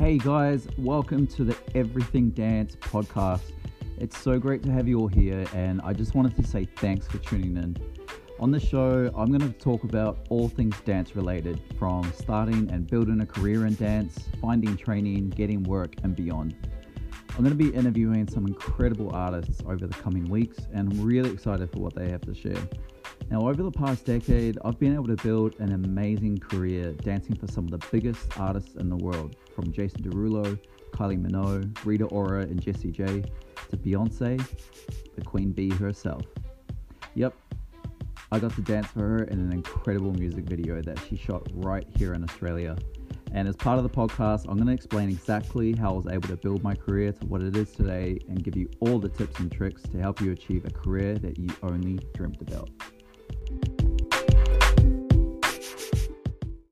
Hey guys, welcome to the Everything Dance podcast. It's so great to have you all here, and I just wanted to say thanks for tuning in. On the show, I'm going to talk about all things dance related from starting and building a career in dance, finding training, getting work, and beyond. I'm going to be interviewing some incredible artists over the coming weeks, and I'm really excited for what they have to share. Now, over the past decade, I've been able to build an amazing career dancing for some of the biggest artists in the world, from Jason Derulo, Kylie Minogue, Rita Ora, and Jessie J, to Beyonce, the Queen Bee herself. Yep, I got to dance for her in an incredible music video that she shot right here in Australia. And as part of the podcast, I'm going to explain exactly how I was able to build my career to what it is today and give you all the tips and tricks to help you achieve a career that you only dreamt about.